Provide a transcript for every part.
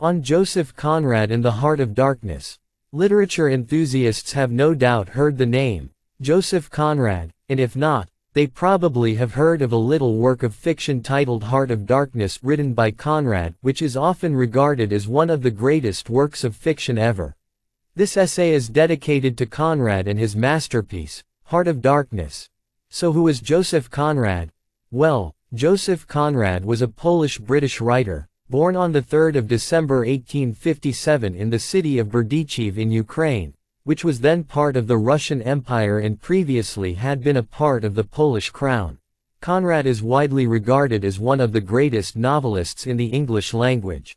On Joseph Conrad and the Heart of Darkness. Literature enthusiasts have no doubt heard the name, Joseph Conrad, and if not, they probably have heard of a little work of fiction titled Heart of Darkness written by Conrad which is often regarded as one of the greatest works of fiction ever. This essay is dedicated to Conrad and his masterpiece, Heart of Darkness. So who is Joseph Conrad? Well, Joseph Conrad was a Polish-British writer, born on 3 December 1857 in the city of Berdychev in Ukraine, which was then part of the Russian Empire and previously had been a part of the Polish crown. Conrad is widely regarded as one of the greatest novelists in the English language.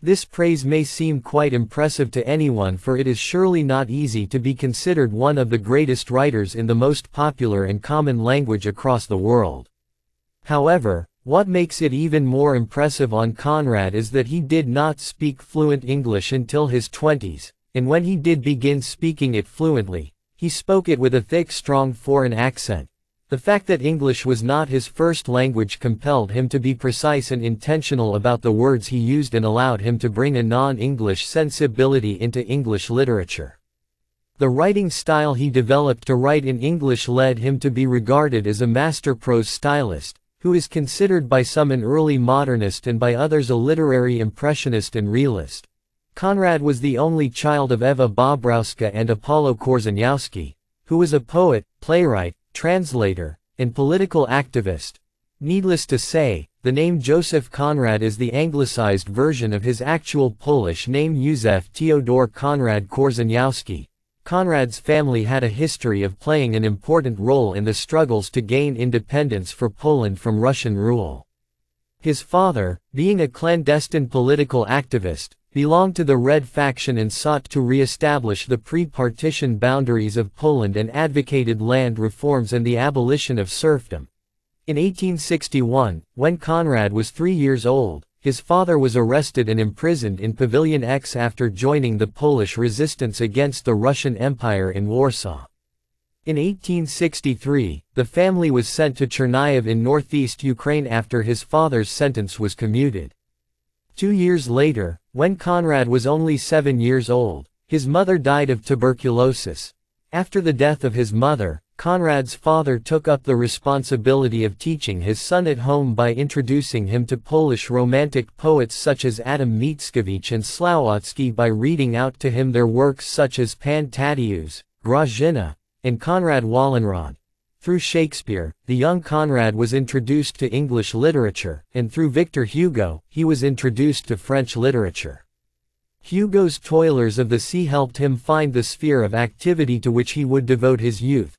This praise may seem quite impressive to anyone for it is surely not easy to be considered one of the greatest writers in the most popular and common language across the world. However, what makes it even more impressive on Conrad is that he did not speak fluent English until his 20s, and when he did begin speaking it fluently, he spoke it with a thick strong foreign accent, the fact that English was not his first language compelled him to be precise and intentional about the words he used and allowed him to bring a non-English sensibility into English literature. The writing style he developed to write in English led him to be regarded as a master prose stylist, who is considered by some an early modernist and by others a literary impressionist and realist. Conrad was the only child of Eva Bobrowska and Apollo Korzeniowski, who was a poet, playwright, translator, and political activist. Needless to say, the name Joseph Conrad is the anglicized version of his actual Polish name Józef Teodor Konrad Korzeniowski. Conrad's family had a history of playing an important role in the struggles to gain independence for Poland from Russian rule. His father, being a clandestine political activist, belonged to the Red faction and sought to re-establish the pre-partition boundaries of Poland and advocated land reforms and the abolition of serfdom. In 1861, when Conrad was three years old, his father was arrested and imprisoned in Pavilion X after joining the Polish resistance against the Russian Empire in Warsaw. In 1863, the family was sent to Chernihiv in northeast Ukraine after his father's sentence was commuted. Two years later, when Conrad was only seven years old, his mother died of tuberculosis. After the death of his mother, Conrad's father took up the responsibility of teaching his son at home by introducing him to Polish Romantic poets such as Adam Mickiewicz and Słowacki by reading out to him their works such as Pan Tadeusz, Grażyna, and Konrad Wallenrod. Through Shakespeare, the young Conrad was introduced to English literature, and through Victor Hugo, he was introduced to French literature. Hugo's Toilers of the Sea helped him find the sphere of activity to which he would devote his youth.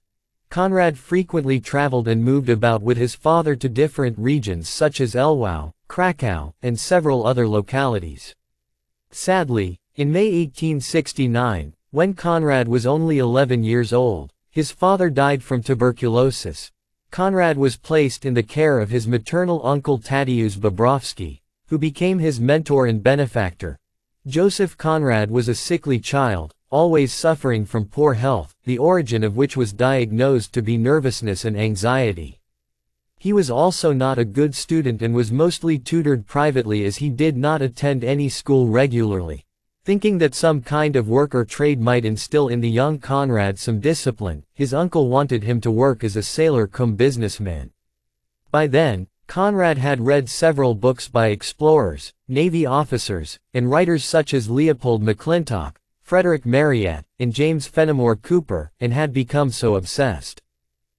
Conrad frequently traveled and moved about with his father to different regions such as Lwów, Krakow, and several other localities. Sadly, in May 1869, when Conrad was only 11 years old, his father died from tuberculosis. Conrad was placed in the care of his maternal uncle Tadeusz Bobrowski, who became his mentor and benefactor. Joseph Conrad was a sickly child, always suffering from poor health, the origin of which was diagnosed to be nervousness and anxiety. He was also not a good student and was mostly tutored privately as he did not attend any school regularly. Thinking that some kind of work or trade might instill in the young Conrad some discipline, his uncle wanted him to work as a sailor cum businessman. By then, Conrad had read several books by explorers, Navy officers, and writers such as Leopold McClintock, Frederick Marryat, and James Fenimore Cooper, and had become so obsessed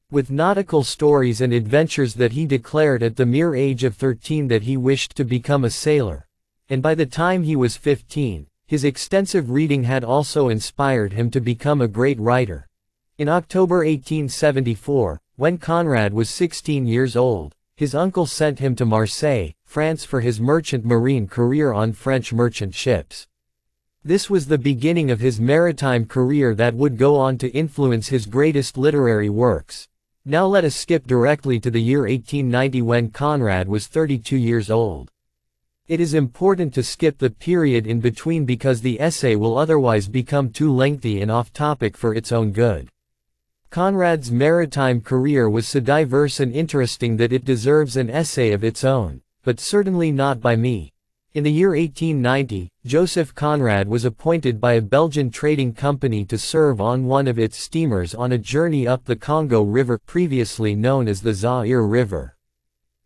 with nautical stories and adventures that he declared at the mere age of 13 that he wished to become a sailor. And by the time he was 15, his extensive reading had also inspired him to become a great writer. In October 1874, when Conrad was 16 years old, his uncle sent him to Marseille, France for his merchant marine career on French merchant ships. This was the beginning of his maritime career that would go on to influence his greatest literary works. Now let us skip directly to the year 1890 when Conrad was 32 years old. It is important to skip the period in between because the essay will otherwise become too lengthy and off-topic for its own good. Conrad's maritime career was so diverse and interesting that it deserves an essay of its own, but certainly not by me. In the year 1890, Joseph Conrad was appointed by a Belgian trading company to serve on one of its steamers on a journey up the Congo River previously known as the Zaire River.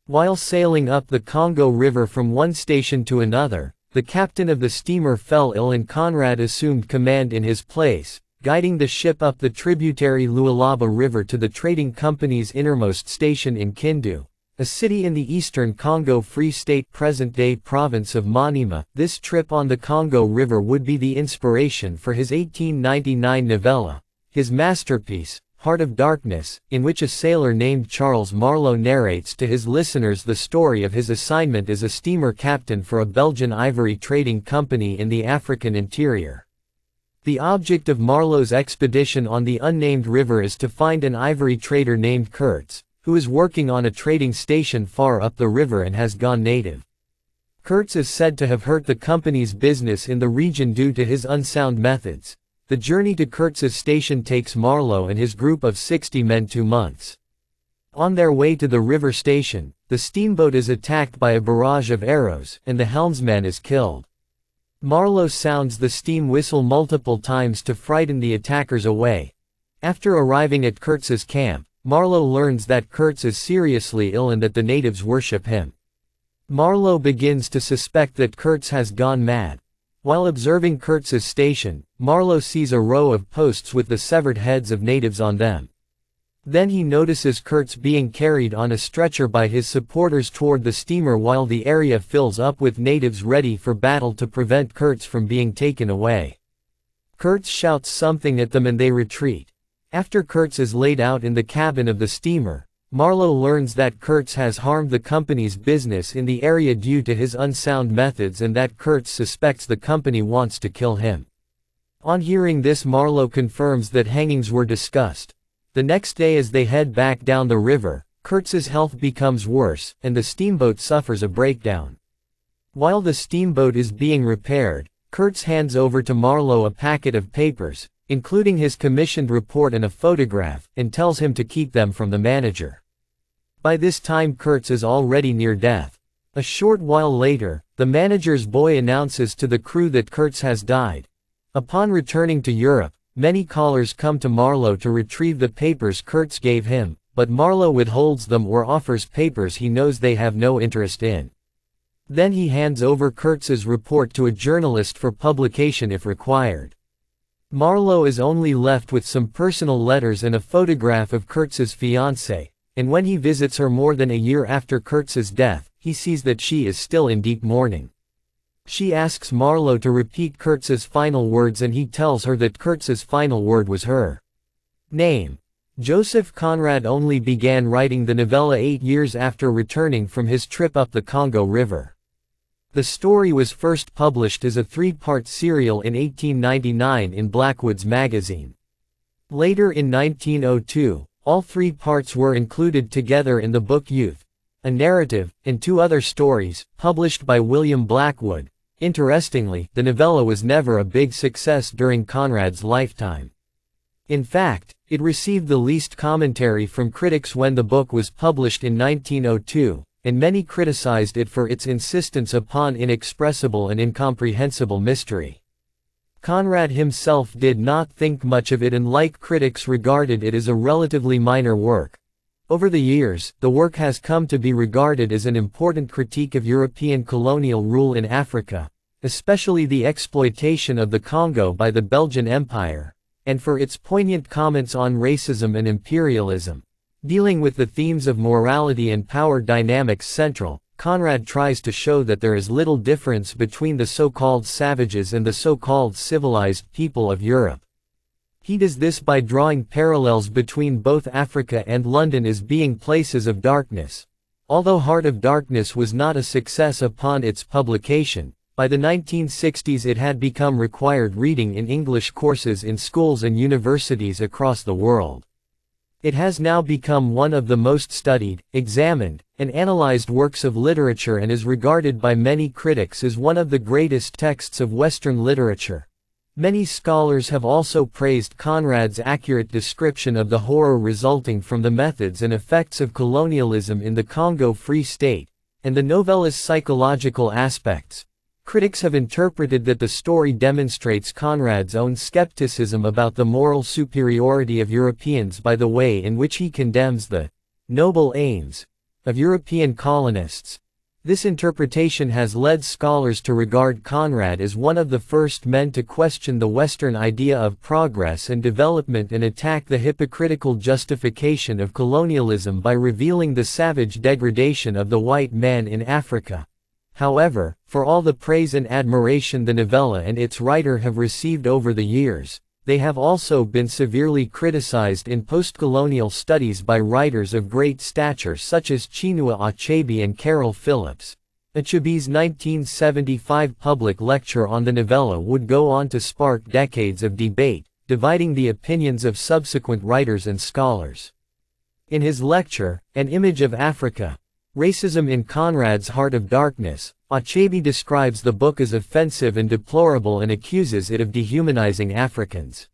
While sailing up the Congo River from one station to another, the captain of the steamer fell ill and Conrad assumed command in his place, guiding the ship up the tributary Lualaba River to the trading company's innermost station in Kindu a city in the eastern Congo Free State present-day province of Maniema. This trip on the Congo River would be the inspiration for his 1899 novella, his masterpiece, Heart of Darkness, in which a sailor named Charles Marlow narrates to his listeners the story of his assignment as a steamer captain for a Belgian ivory trading company in the African interior. The object of Marlow's expedition on the unnamed river is to find an ivory trader named Kurtz, who is working on a trading station far up the river and has gone native. Kurtz is said to have hurt the company's business in the region due to his unsound methods. The journey to Kurtz's station takes Marlow and his group of 60 men two months. On their way to the river station, the steamboat is attacked by a barrage of arrows, and the helmsman is killed. Marlow sounds the steam whistle multiple times to frighten the attackers away. After arriving at Kurtz's camp, Marlow learns that Kurtz is seriously ill and that the natives worship him. Marlow begins to suspect that Kurtz has gone mad. While observing Kurtz's station, Marlow sees a row of posts with the severed heads of natives on them. Then he notices Kurtz being carried on a stretcher by his supporters toward the steamer while the area fills up with natives ready for battle to prevent Kurtz from being taken away. Kurtz shouts something at them and they retreat. After Kurtz is laid out in the cabin of the steamer, Marlow learns that Kurtz has harmed the company's business in the area due to his unsound methods and that Kurtz suspects the company wants to kill him. On hearing this Marlow confirms that hangings were discussed. The next day as they head back down the river, Kurtz's health becomes worse, and the steamboat suffers a breakdown. While the steamboat is being repaired, Kurtz hands over to Marlow a packet of papers, including his commissioned report and a photograph, and tells him to keep them from the manager. By this time Kurtz is already near death. A short while later, the manager's boy announces to the crew that Kurtz has died. Upon returning to Europe, many callers come to Marlow to retrieve the papers Kurtz gave him, but Marlow withholds them or offers papers he knows they have no interest in. Then he hands over Kurtz's report to a journalist for publication if required. Marlow is only left with some personal letters and a photograph of Kurtz's fiancée, and when he visits her more than a year after Kurtz's death, he sees that she is still in deep mourning. She asks Marlow to repeat Kurtz's final words and he tells her that Kurtz's final word was her name. Joseph Conrad only began writing the novella eight years after returning from his trip up the Congo River. The story was first published as a three-part serial in 1899 in Blackwood's magazine. Later in 1902, all three parts were included together in the book Youth, a narrative, and two other stories, published by William Blackwood. Interestingly, the novella was never a big success during Conrad's lifetime. In fact, it received the least commentary from critics when the book was published in 1902, and many criticized it for its insistence upon inexpressible and incomprehensible mystery. Conrad himself did not think much of it and like critics regarded it as a relatively minor work. Over the years, the work has come to be regarded as an important critique of European colonial rule in Africa, especially the exploitation of the Congo by the Belgian Empire, and for its poignant comments on racism and imperialism. Dealing with the themes of morality and power dynamics central, Conrad tries to show that there is little difference between the so-called savages and the so-called civilized people of Europe. He does this by drawing parallels between both Africa and London as being places of darkness. Although Heart of Darkness was not a success upon its publication, by the 1960s it had become required reading in English courses in schools and universities across the world. It has now become one of the most studied, examined, and analyzed works of literature and is regarded by many critics as one of the greatest texts of Western literature. Many scholars have also praised Conrad's accurate description of the horror resulting from the methods and effects of colonialism in the Congo Free State, and the novella's psychological aspects, Critics have interpreted that the story demonstrates Conrad's own skepticism about the moral superiority of Europeans by the way in which he condemns the noble aims of European colonists. This interpretation has led scholars to regard Conrad as one of the first men to question the Western idea of progress and development and attack the hypocritical justification of colonialism by revealing the savage degradation of the white man in Africa. However, for all the praise and admiration the novella and its writer have received over the years, they have also been severely criticized in postcolonial studies by writers of great stature such as Chinua Achebe and Caryl Phillips. Achebe's 1975 public lecture on the novella would go on to spark decades of debate, dividing the opinions of subsequent writers and scholars. In his lecture, An Image of Africa, Racism in Conrad's Heart of Darkness, Achebe describes the book as offensive and deplorable and accuses it of dehumanizing Africans.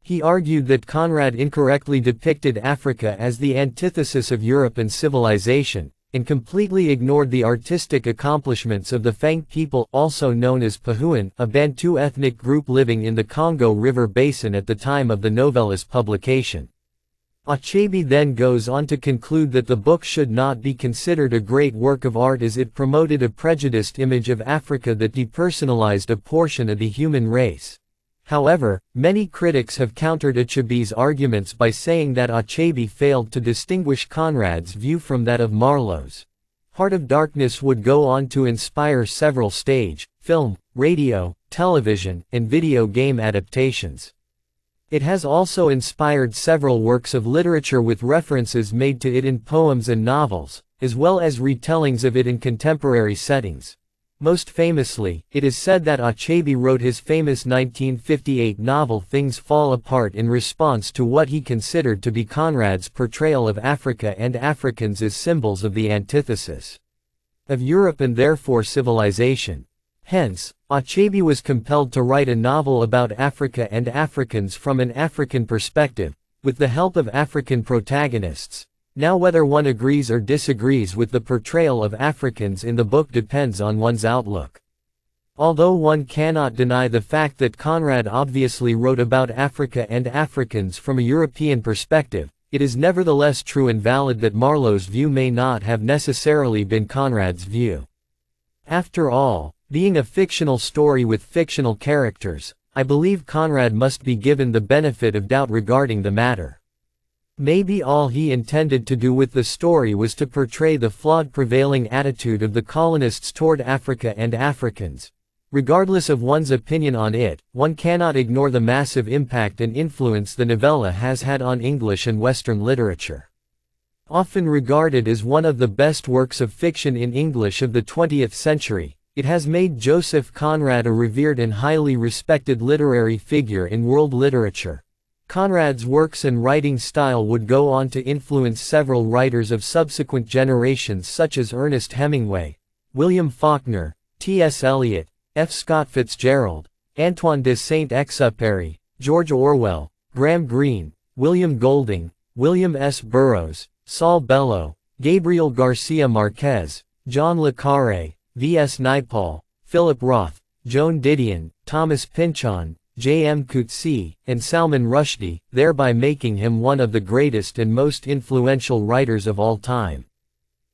He argued that Conrad incorrectly depicted Africa as the antithesis of Europe and civilization, and completely ignored the artistic accomplishments of the Fang people, also known as Pahouin, a Bantu ethnic group living in the Congo River Basin at the time of the novella's publication. Achebe then goes on to conclude that the book should not be considered a great work of art as it promoted a prejudiced image of Africa that depersonalized a portion of the human race. However, many critics have countered Achebe's arguments by saying that Achebe failed to distinguish Conrad's view from that of Marlow's. Heart of Darkness would go on to inspire several stage, film, radio, television, and video game adaptations. It has also inspired several works of literature with references made to it in poems and novels, as well as retellings of it in contemporary settings. Most famously, it is said that Achebe wrote his famous 1958 novel Things Fall Apart in response to what he considered to be Conrad's portrayal of Africa and Africans as symbols of the antithesis of Europe and therefore civilization. Hence, Achebe was compelled to write a novel about Africa and Africans from an African perspective, with the help of African protagonists. Now whether one agrees or disagrees with the portrayal of Africans in the book depends on one's outlook. Although one cannot deny the fact that Conrad obviously wrote about Africa and Africans from a European perspective, it is nevertheless true and valid that Marlow's view may not have necessarily been Conrad's view. After all, being a fictional story with fictional characters, I believe Conrad must be given the benefit of doubt regarding the matter. Maybe all he intended to do with the story was to portray the flawed prevailing attitude of the colonists toward Africa and Africans. Regardless of one's opinion on it, one cannot ignore the massive impact and influence the novella has had on English and Western literature. Often regarded as one of the best works of fiction in English of the 20th century, it has made Joseph Conrad a revered and highly respected literary figure in world literature. Conrad's works and writing style would go on to influence several writers of subsequent generations such as Ernest Hemingway, William Faulkner, T.S. Eliot, F. Scott Fitzgerald, Antoine de Saint-Exupéry, George Orwell, Graham Greene, William Golding, William S. Burroughs, Saul Bellow, Gabriel Garcia Marquez, John le Carre, V.S. Naipaul, Philip Roth, Joan Didion, Thomas Pynchon, J.M. Coetzee, and Salman Rushdie, thereby making him one of the greatest and most influential writers of all time.